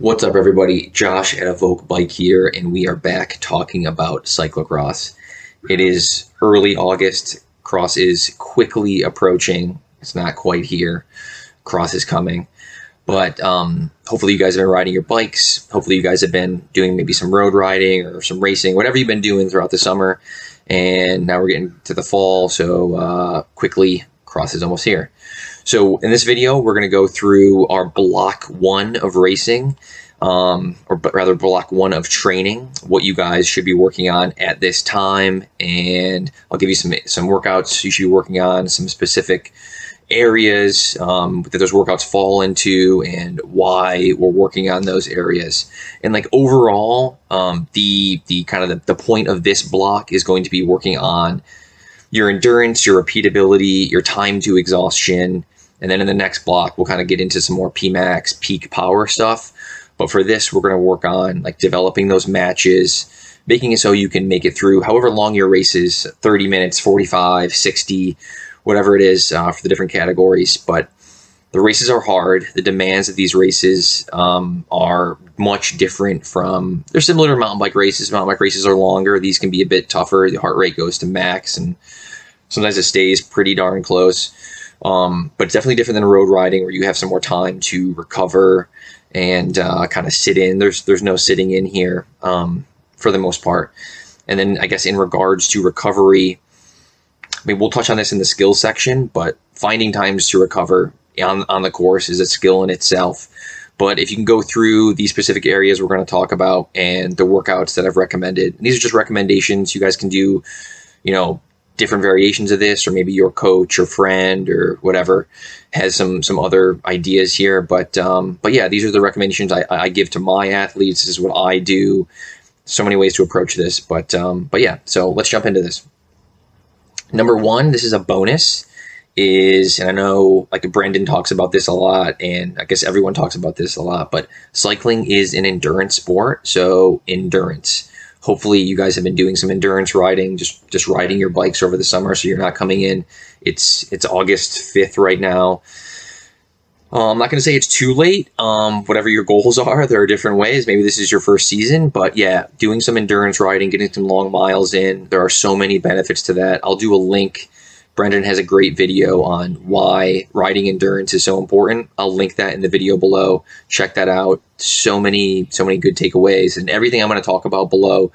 What's up, everybody? Josh at Evoke Bike here, and we are back talking about cyclocross. It is early August. Cross is quickly approaching. It's not quite here. Cross is coming. But um, hopefully, you guys have been riding your bikes. Hopefully, you guys have been doing maybe some road riding or some racing, whatever you've been doing throughout the summer. And now we're getting to the fall, so uh, quickly, Cross is almost here. So in this video, we're going to go through our block one of racing, um, or rather block one of training, what you guys should be working on at this time, and I'll give you some some workouts you should be working on, some specific areas um, that those workouts fall into, and why we're working on those areas. And like overall, um, the the kind of the, the point of this block is going to be working on your endurance, your repeatability, your time to exhaustion and then in the next block, we'll kind of get into some more PMAX peak power stuff. But for this, we're going to work on like developing those matches, making it so you can make it through however long your race is 30 minutes, 45, 60, whatever it is uh, for the different categories. But the races are hard. The demands of these races um, are much different from. They're similar to mountain bike races. Mountain bike races are longer. These can be a bit tougher. The heart rate goes to max, and sometimes it stays pretty darn close. Um, but it's definitely different than road riding where you have some more time to recover and uh, kind of sit in. There's there's no sitting in here um, for the most part. And then I guess in regards to recovery, I mean we'll touch on this in the skills section, but finding times to recover on on the course is a skill in itself. But if you can go through these specific areas we're going to talk about and the workouts that I've recommended, these are just recommendations you guys can do, you know, different variations of this, or maybe your coach or friend or whatever has some some other ideas here. But um, but yeah, these are the recommendations I, I give to my athletes. This is what I do. So many ways to approach this, but um, but yeah. So let's jump into this. Number one, this is a bonus. Is and I know like Brendan talks about this a lot, and I guess everyone talks about this a lot. But cycling is an endurance sport, so endurance hopefully you guys have been doing some endurance riding, just just riding your bikes over the summer, so you're not coming in. It's it's August fifth right now. Uh, I'm not going to say it's too late. Um, whatever your goals are, there are different ways. Maybe this is your first season, but yeah, doing some endurance riding, getting some long miles in, there are so many benefits to that. I'll do a link Brendan has a great video on why riding endurance is so important. I'll link that in the video below. Check that out. So many, so many good takeaways, and everything I'm going to talk about below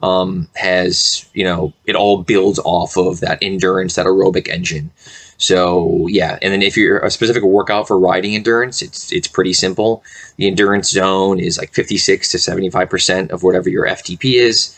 um, has, you know, it all builds off of that endurance, that aerobic engine. So yeah, and then if you're a specific workout for riding endurance, it's it's pretty simple. The endurance zone is like 56 to 75 percent of whatever your FTP is.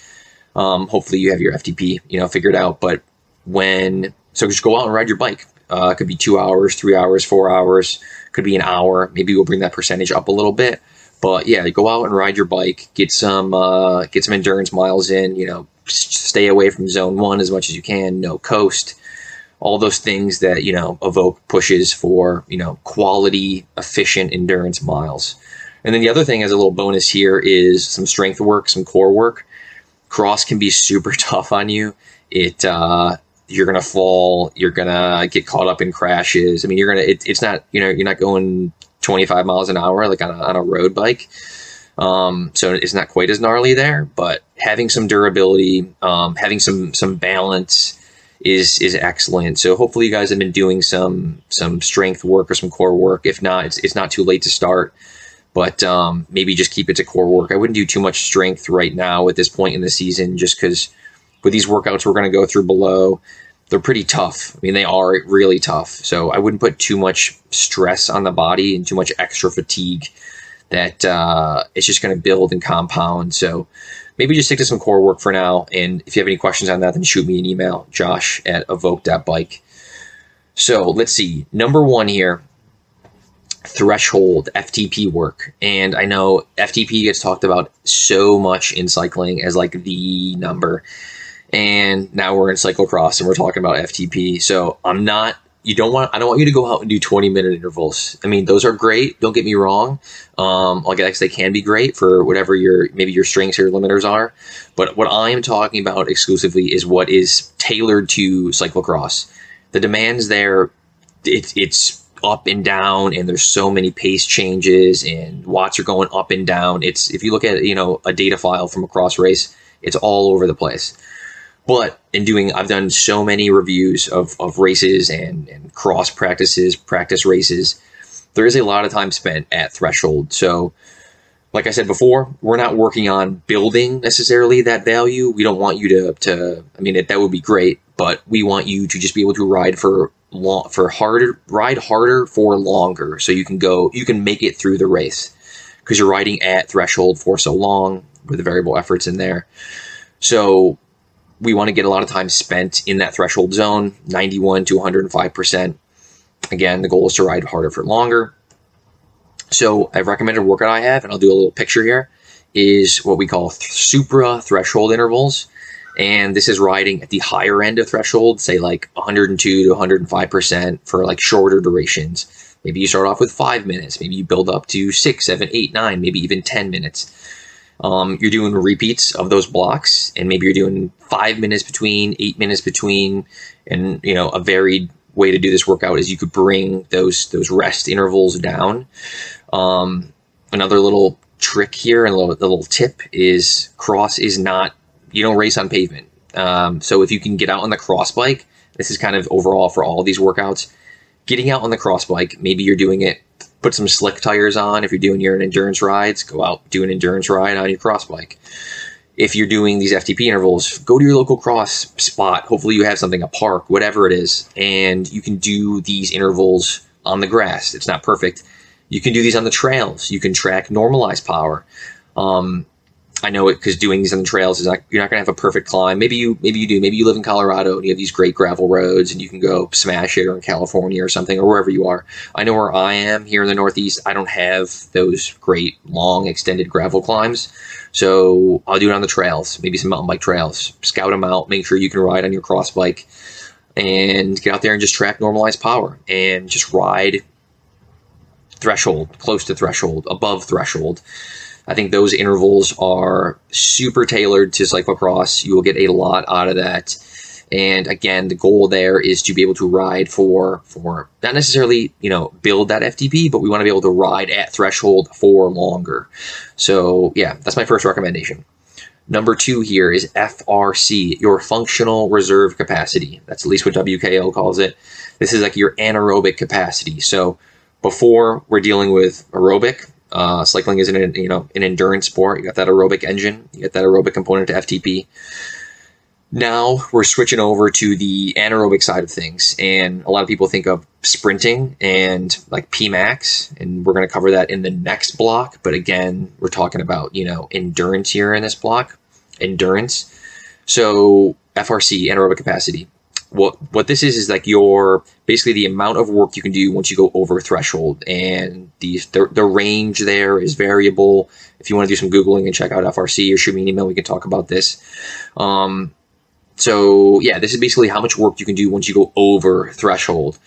Um, hopefully, you have your FTP, you know, figured out. But when so just go out and ride your bike. Uh, it could be two hours, three hours, four hours. Could be an hour. Maybe we'll bring that percentage up a little bit. But yeah, go out and ride your bike. Get some uh, get some endurance miles in. You know, stay away from zone one as much as you can. No coast. All those things that you know evoke pushes for you know quality, efficient endurance miles. And then the other thing as a little bonus here is some strength work, some core work. Cross can be super tough on you. It uh, you're gonna fall, you're gonna get caught up in crashes. I mean, you're gonna it, it's not you know you're not going 25 miles an hour like on a, on a road bike. Um, so it's not quite as gnarly there, but having some durability, um, having some some balance is is excellent. So hopefully you guys have been doing some some strength work or some core work. If not, it's it's not too late to start. But um, maybe just keep it to core work. I wouldn't do too much strength right now at this point in the season, just because with these workouts we're going to go through below, they're pretty tough. I mean, they are really tough. So I wouldn't put too much stress on the body and too much extra fatigue that uh, it's just going to build and compound. So maybe just stick to some core work for now. And if you have any questions on that, then shoot me an email, josh at evoke.bike. So let's see. Number one here threshold FTP work. And I know FTP gets talked about so much in cycling as like the number and now we're in cyclocross and we're talking about FTP. So I'm not. You don't want. I don't want you to go out and do 20 minute intervals. I mean, those are great. Don't get me wrong. Um, I guess they can be great for whatever your maybe your strengths or limiters are. But what I am talking about exclusively is what is tailored to cyclocross. The demands there, it, it's up and down and there's so many pace changes and watts are going up and down. It's if you look at you know a data file from a cross race, it's all over the place. But in doing, I've done so many reviews of, of races and, and cross practices, practice races. There is a lot of time spent at threshold. So, like I said before, we're not working on building necessarily that value. We don't want you to, to I mean, it, that would be great, but we want you to just be able to ride for long, for harder, ride harder for longer. So you can go, you can make it through the race because you're riding at threshold for so long with the variable efforts in there. So we want to get a lot of time spent in that threshold zone, 91 to 105%. Again, the goal is to ride harder for longer. So I've recommended workout I have, and I'll do a little picture here, is what we call th- supra threshold intervals. And this is riding at the higher end of threshold, say like 102 to 105% for like shorter durations. Maybe you start off with five minutes, maybe you build up to six, seven, eight, nine, maybe even 10 minutes um, you're doing repeats of those blocks, and maybe you're doing five minutes between, eight minutes between, and you know a varied way to do this workout is you could bring those those rest intervals down. Um, another little trick here and a little, a little tip is cross is not you don't race on pavement. Um, so if you can get out on the cross bike, this is kind of overall for all these workouts. Getting out on the cross bike, maybe you're doing it put some slick tires on. If you're doing your endurance rides, go out do an endurance ride on your cross bike. If you're doing these FTP intervals, go to your local cross spot. Hopefully, you have something, a park, whatever it is, and you can do these intervals on the grass. It's not perfect. You can do these on the trails. You can track normalized power. Um, I know it because doing these on the trails is not you're not gonna have a perfect climb. Maybe you maybe you do. Maybe you live in Colorado and you have these great gravel roads and you can go smash it, or in California or something, or wherever you are. I know where I am here in the Northeast. I don't have those great long extended gravel climbs, so I'll do it on the trails. Maybe some mountain bike trails. Scout them out. Make sure you can ride on your cross bike, and get out there and just track normalized power and just ride threshold, close to threshold, above threshold I think those intervals are super tailored to cyclocross. You will get a lot out of that. And again, the goal there is to be able to ride for for not necessarily you know build that FTP, but we want to be able to ride at threshold for longer. So yeah, that's my first recommendation. Number two here is FRC, your functional reserve capacity. That's at least what WKO calls it. This is like your anaerobic capacity. So before we're dealing with aerobic, uh, cycling is an you know an endurance sport. You got that aerobic engine. You got that aerobic component to FTP. Now we're switching over to the anaerobic side of things, and a lot of people think of sprinting and like Pmax, and we're going to cover that in the next block. But again, we're talking about you know endurance here in this block, endurance. So FRC anaerobic capacity what what this is is like your basically the amount of work you can do once you go over threshold. And the, the, the range there is variable. If you want to do some googling and check out frc or shoot me an email we can talk about this. Um, so yeah this is basically how much work you can do once you go over threshold.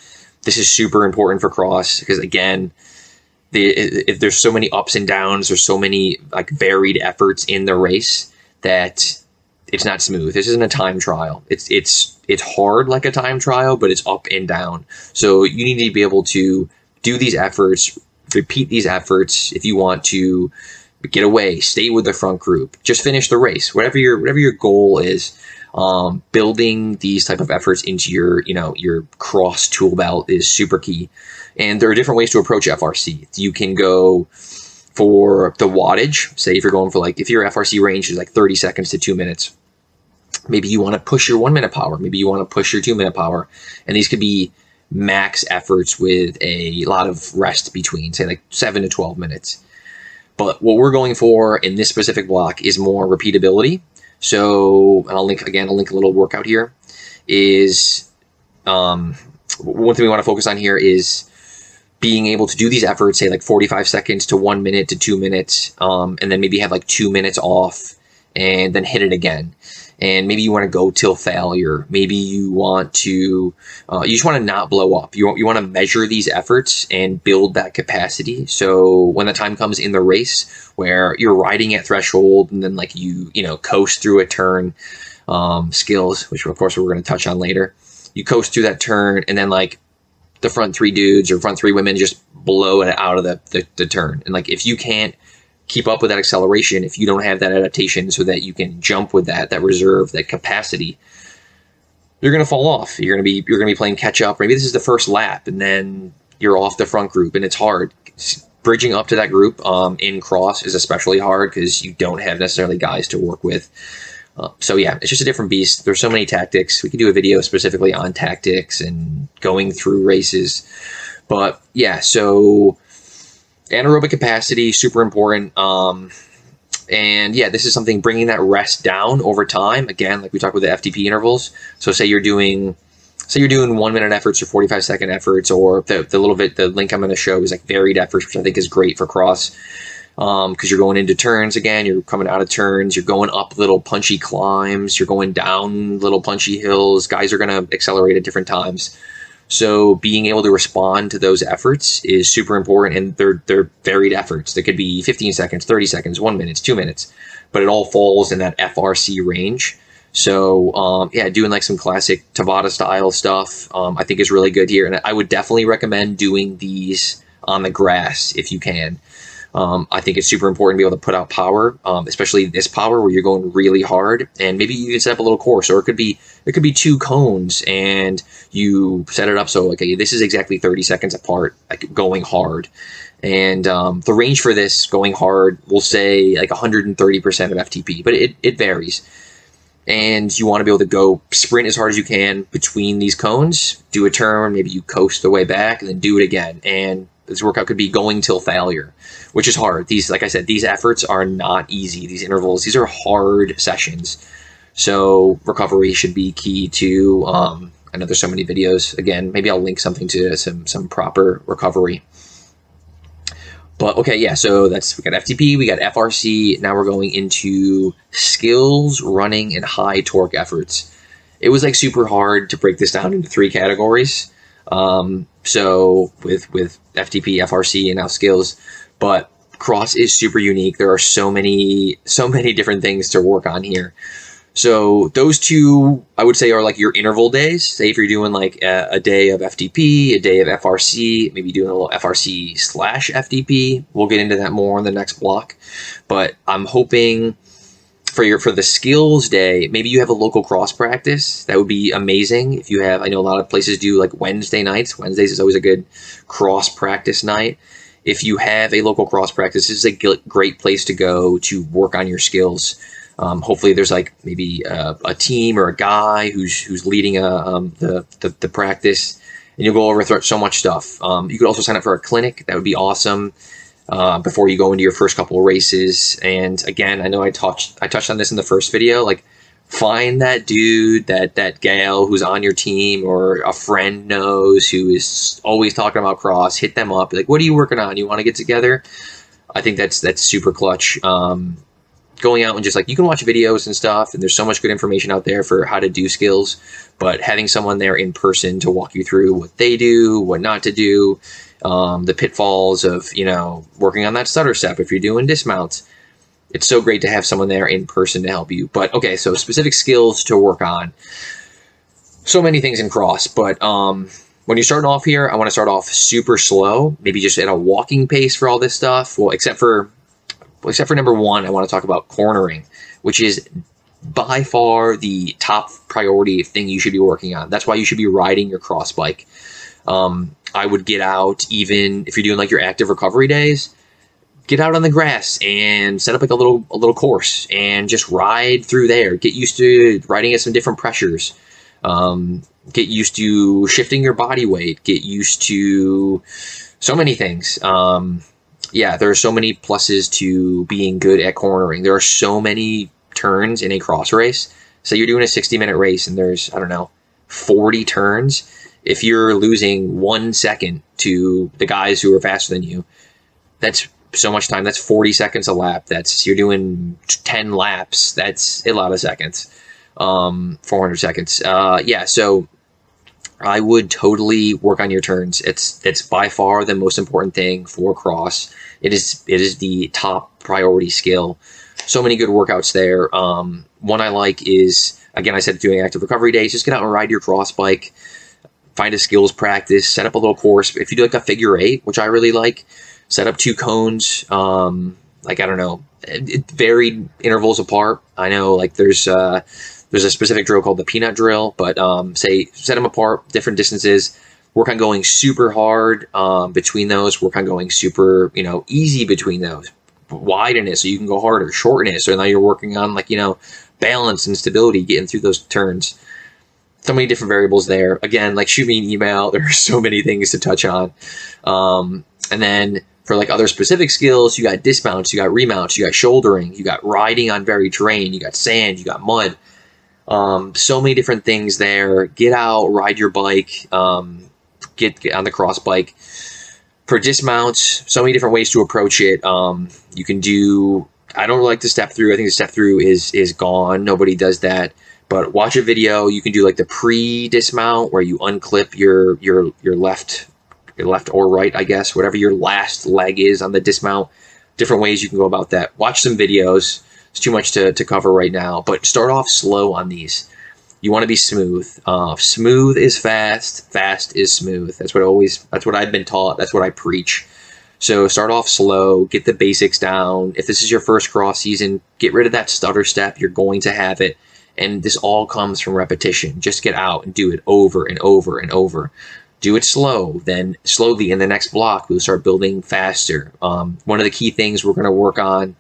This is super important for cross because again the, if there's so many ups and downs there's so many like varied efforts in the race that it's not smooth. This isn't a time trial. It's it's it's hard like a time trial, but it's up and down. So you need to be able to do these efforts, repeat these efforts if you want to get away, stay with the front group, just finish the race. Whatever your whatever your goal is, um, building these type of efforts into your you know your cross tool belt is super key. And there are different ways to approach FRC. You can go for the wattage. Say if you're going for like if your FRC range is like 30 seconds to two minutes, Maybe you want to push your one minute power. Maybe you want to push your two minute power. And these could be max efforts with a lot of rest between, say like seven to 12 minutes. But what we're going for in this specific block is more repeatability. So, and I'll link again, I'll link a little workout here. Is um, one thing we want to focus on here is being able to do these efforts, say like 45 seconds to one minute to two minutes, um, and then maybe have like two minutes off and then hit it again and maybe you want to go till failure. Maybe you want to, uh, you just want to not blow up. You want, you want to measure these efforts and build that capacity. So when the time comes in the race where you're riding at threshold and then like you, you know, coast through a turn, um, skills, which of course we're going to touch on later. You coast through that turn and then like the front three dudes or front three women just blow it out of the, the, the turn. And like if you can't keep up with that acceleration, if you don't have that adaptation so that you can jump with that, that reserve, that capacity, you're gonna fall off. You're gonna be you're gonna be playing catch up. Maybe this is the first lap, and then you're off the front group, and it's hard. Bridging up to that group um, in cross is especially hard because you don't have necessarily guys to work with. Uh, so yeah, it's just a different beast. There's so many tactics. We could do a video specifically on tactics and going through races. But yeah, so anaerobic capacity super important. Um, and yeah, this is something bringing that rest down over time. Again, like we talked with the FTP intervals. So say you're doing, say you're doing one minute efforts or 45 second efforts, or the, the little bit, the link I'm going to show is like varied efforts, which I think is great for cross because um, you're going into turns again, you're coming out of turns, you're going up little punchy climbs, you're going down little punchy hills. Guys are going to accelerate at different times. So being able to respond to those efforts is super important, and they're they're varied efforts. They could be 15 seconds, 30 seconds, one minute, two minutes, but it all falls in that FRC range. So um, yeah, doing like some classic Tabata style stuff, um, I think is really good here, and I would definitely recommend doing these on the grass if you can. Um, I think it's super important to be able to put out power, um, especially this power where you're going really hard. And maybe you can set up a little course, or it could be it could be two cones, and you set it up so like okay, this is exactly 30 seconds apart, like going hard. And um, the range for this going hard, we'll say like 130% of FTP, but it, it varies. And you want to be able to go sprint as hard as you can between these cones, do a turn, maybe you coast the way back, and then do it again. And this workout could be going till failure, which is hard. These, like I said, these efforts are not easy. These intervals, these are hard sessions. So recovery should be key to. Um, I know there's so many videos. Again, maybe I'll link something to some some proper recovery. But okay, yeah. So that's we got FTP, we got FRC. Now we're going into skills, running, and high torque efforts. It was like super hard to break this down into three categories. Um, so with with FTP, FRC, and now skills, but cross is super unique. There are so many so many different things to work on here. So those two, I would say, are like your interval days. Say if you're doing like a, a, day of FTP, a day of FRC, maybe doing a little FRC slash FTP. We'll get into that more in the next block. But I'm hoping for your for the skills day, maybe you have a local cross practice. That would be amazing. If you have, I know a lot of places do like Wednesday nights. Wednesdays is always a good cross practice night. If you have a local cross practice, this is a great place to go to work on your skills. Um, hopefully, there's like maybe a, a, team or a guy who's who's leading a, um, the, the, the practice, and you'll go over so much stuff. Um, you could also sign up for a clinic. That would be awesome uh, before you go into your first couple of races. And again, I know I touched I touched on this in the first video. Like, find that dude, that that gal who's on your team or a friend knows who is always talking about cross. Hit them up. Like, what are you working on? You want to get together? I think that's that's super clutch. Um, going out and just like you can watch videos and stuff, and there's so much good information out there for how to do skills. But having someone there in person to walk you through what they do, what not to do, um, the pitfalls of you know working on that stutter step if you're doing dismounts. It's so great to have someone there in person to help you. But okay, so specific skills to work on. So many things in cross, but um, when you're starting off here, I want to start off super slow, maybe just at a walking pace for all this stuff. Well, except for except for number one, I want to talk about cornering, which is by far the top priority thing you should be working on. That's why you should be riding your cross bike. Um, I would get out even if you're doing like your active recovery days. Get out on the grass and set up like a little a little course and just ride through there. Get used to riding at some different pressures. Um, get used to shifting your body weight. Get used to so many things. Um, yeah, there are so many pluses to being good at cornering. There are so many turns in a cross race. So you're doing a 60 minute race and there's I don't know 40 turns if you're losing one second to the guys who are faster than you, that's so much time. That's 40 seconds a lap. That's you're doing 10 laps. That's a lot of seconds. Um, 400 seconds. Uh, yeah. So I would totally work on your turns. It's it's by far the most important thing for cross. It is it is the top priority skill. So many good workouts there. Um, one I like is again I said doing active recovery days. Just get out and ride your cross bike find a skills practice, set up a little course. If you do like a figure eight, which I really like, set up two cones. Um, like I don't know, varied intervals apart. I know like there's uh, there's a specific drill called the peanut drill, but um, say set them apart, different distances. Work on going super hard um, between those. Work on going super, you know, easy between those. Widen it so you can go harder. Shorten it so now you're working on like you know balance and stability, getting through those turns. So many different variables there. Again, like shoot me an email. There are so many things to touch on. Um, and then for like other specific skills, you got dismounts, you got remounts, you got shouldering, you got riding on varied terrain, you got sand, you got mud. Um, so many different things there. Get out, ride your bike, um, get, get, on the cross bike. For dismounts, so many different ways to approach it. Um, you can do. I don't like the step through. I think the step through is is gone. Nobody does that. But watch a video. You can do like the pre dismount where you unclip your your your left your left or right, I guess, whatever your last leg is on the dismount. Different ways you can go about that. Watch some videos. It's too much to, to cover right now, but start off slow on these. You want to be smooth. Uh, smooth is fast. Fast is smooth. That's what I always. That's what I've been taught. That's what I preach. So start off slow. Get the basics down. If this is your first cross season, get rid of that stutter step. You're going to have it, and this all comes from repetition. Just get out and do it over and over and over do it slow. Then slowly in the next block, we'll start building faster. Um, one of the key things we're going to work on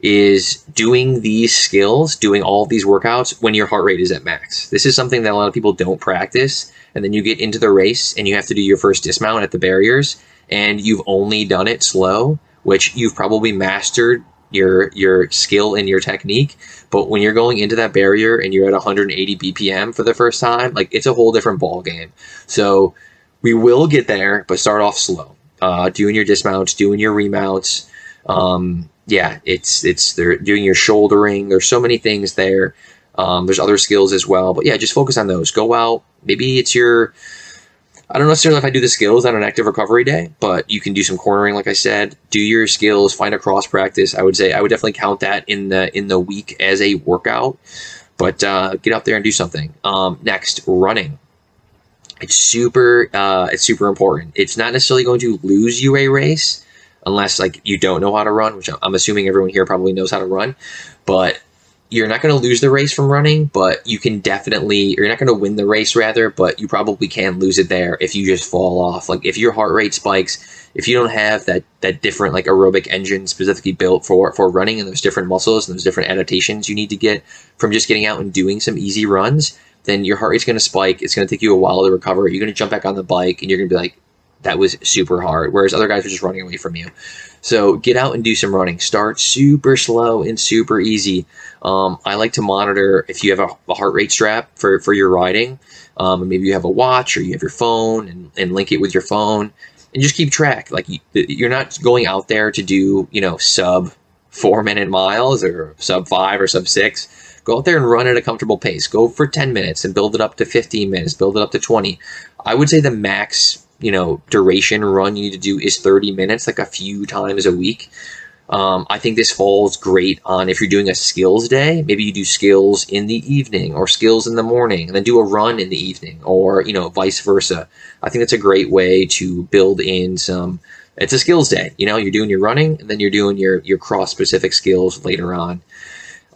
is doing these skills, doing all these workouts when your heart rate is at max. This is something that a lot of people don't practice. And then you get into the race and you have to do your first dismount at the barriers and you've only done it slow, which you've probably mastered your your skill and your technique. But when you're going into that barrier and you're at 180 BPM for the first time, like it's a whole different ball game. So we will get there, but start off slow. Uh, doing your dismounts, doing your remounts. Um, yeah, it's it's they're doing your shouldering. There's so many things there. Um, there's other skills as well, but yeah, just focus on those. Go out. Maybe it's your. I don't necessarily if I do the skills on an active recovery day, but you can do some cornering, like I said. Do your skills, find a cross practice. I would say I would definitely count that in the in the week as a workout. But uh, get out there and do something. Um, next, running. It's super. Uh, it's super important. It's not necessarily going to lose you a race unless like you don't know how to run, which I'm assuming everyone here probably knows how to run. But you're not going to lose the race from running, but you can definitely. You're not going to win the race rather, but you probably can lose it there if you just fall off. Like if your heart rate spikes, if you don't have that that different like aerobic engine specifically built for for running and those different muscles and those different adaptations you need to get from just getting out and doing some easy runs then your heart rate's going to spike. It's going to take you a while to recover. You're going to jump back on the bike and you're going to be like, that was super hard. Whereas other guys are just running away from you. So get out and do some running. Start super slow and super easy. Um, I like to monitor if you have a, a heart rate strap for, for your riding. Um, maybe you have a watch or you have your phone and, and link it with your phone and just keep track. Like you, you're not going out there to do, you know, sub four minute miles or sub five or sub six Go out there and run at a comfortable pace. Go for 10 minutes and build it up to 15 minutes, build it up to 20. I would say the max, you know, duration run you need to do is 30 minutes, like a few times a week. Um, I think this falls great on if you're doing a skills day. Maybe you do skills in the evening or skills in the morning, and then do a run in the evening, or you know, vice versa. I think that's a great way to build in some. It's a skills day. You know, you're doing your running, and then you're doing your your cross specific skills later on.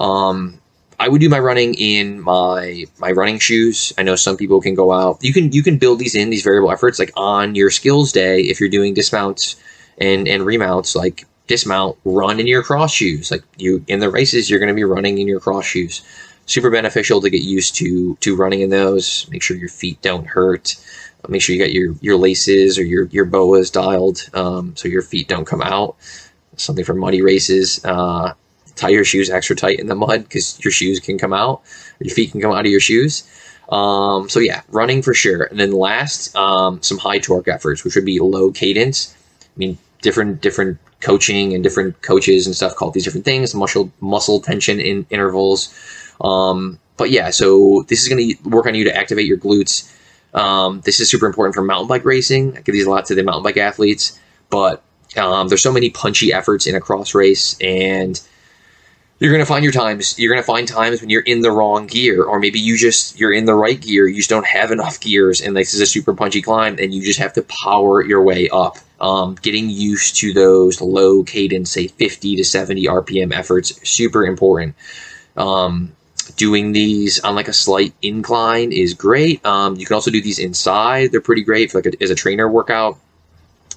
Um, I would do my running in my my running shoes. I know some people can go out. You can you can build these in these variable efforts like on your skills day if you're doing dismounts and and remounts like dismount run in your cross shoes. Like you in the races you're going to be running in your cross shoes. Super beneficial to get used to to running in those. Make sure your feet don't hurt. Make sure you got your your laces or your your boas dialed um, so your feet don't come out. Something for muddy races. Uh, tie your shoes extra tight in the mud because your shoes can come out, your feet can come out of your shoes. Um, so yeah, running for sure. And then last, um, some high torque efforts, which would be low cadence. I mean, different different coaching and different coaches and stuff call these different things. Muscle muscle tension in intervals. Um, but yeah, so this is going to work on you to activate your glutes. Um, this is super important for mountain bike racing. I give these a lot to the mountain bike athletes, but um, there's so many punchy efforts in a cross race, and you're going to find your times. You're going to find times when you're in the wrong gear, or maybe you just you're in the right gear. You just don't have enough gears, and this is a super punchy climb, and you just have to power your way up. Um, getting used to those low cadence, say 50 to 70 RPM efforts, super important. Um, doing these on like a slight incline is great. Um, you can also do these inside; they're pretty great for like a, as a trainer workout,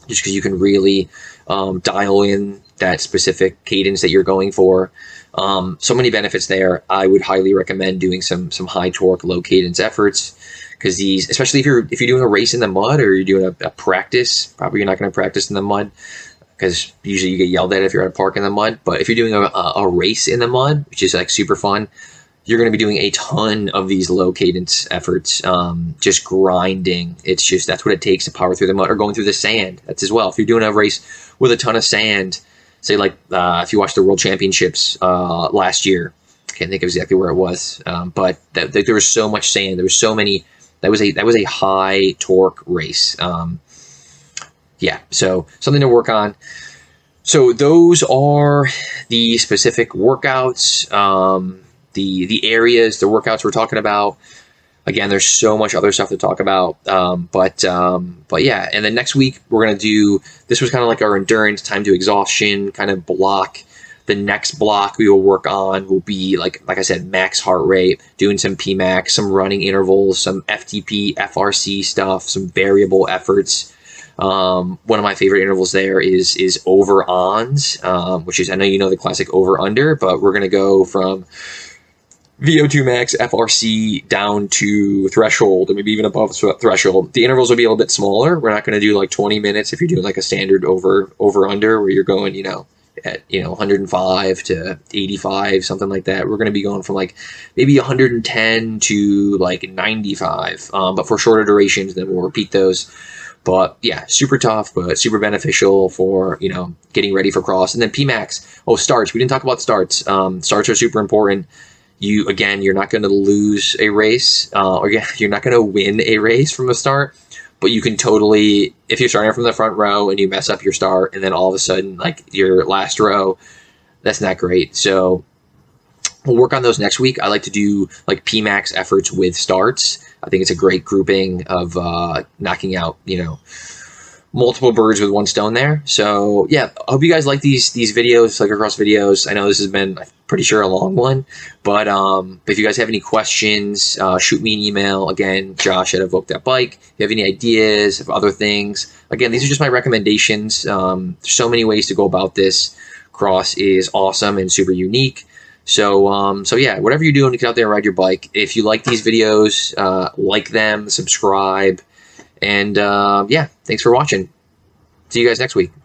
just because you can really um, dial in that specific cadence that you're going for. Um, so many benefits there. I would highly recommend doing some some high torque, low cadence efforts because these, especially if you're if you're doing a race in the mud or you're doing a, a practice, probably you're not going to practice in the mud because usually you get yelled at if you're at a park in the mud. But if you're doing a, a, race in the mud, which is like super fun, you're going to be doing a ton of these low cadence efforts, um, just grinding. It's just that's what it takes to power through the mud or going through the sand. That's as well. If you're doing a race with a ton of sand, say like uh, if you watched the World Championships uh, last year, I can't think of exactly where it was, um, but there was so much sand. There was so many. That was a that was a high torque race. Um, yeah, so something to work on. So those are the specific workouts. Um, the the areas, the workouts we're talking about. Again, there's so much other stuff to talk about, um, but um, but yeah. And then next week we're gonna do. This was kind of like our endurance time to exhaustion kind of block. The next block we will work on will be like like I said, max heart rate, doing some PMAX, some running intervals, some FTP, FRC stuff, some variable efforts. Um, one of my favorite intervals there is is over ons, um, which is I know you know the classic over under, but we're gonna go from VO2 max FRC down to threshold, or maybe even above threshold. The intervals will be a little bit smaller. We're not going to do like 20 minutes if you're doing like a standard over over under where you're going, you know, at you know 105 to 85, something like that. We're going to be going from like maybe 110 to like 95. Um, but for shorter durations, then we'll repeat those. But yeah, super tough, but super beneficial for you know getting ready for cross. And then PMAX. Oh, starts. We didn't talk about starts. Um, starts are super important you again you're not going to lose a race uh, or you're not going to win a race from the start but you can totally if you're starting from the front row and you mess up your start and then all of a sudden like your last row that's not great. So we'll work on those next week. I like to do like pmax efforts with starts. I think it's a great grouping of uh, knocking out you know multiple birds with one stone there. So yeah, I hope you guys like these these videos, cyclocross videos. I know this has been I'm pretty sure a long one, but um, if you guys have any questions, uh, shoot me an email again, Josh at evoke.bike. If you have any ideas of other things, again, these are just my recommendations. Um, there's so many ways to go about this. Cross is awesome and super unique. So, um, so yeah, whatever you're doing get out there and ride your bike. If you like these videos, uh, like them, subscribe, and uh, yeah, thanks for watching. See you guys next week.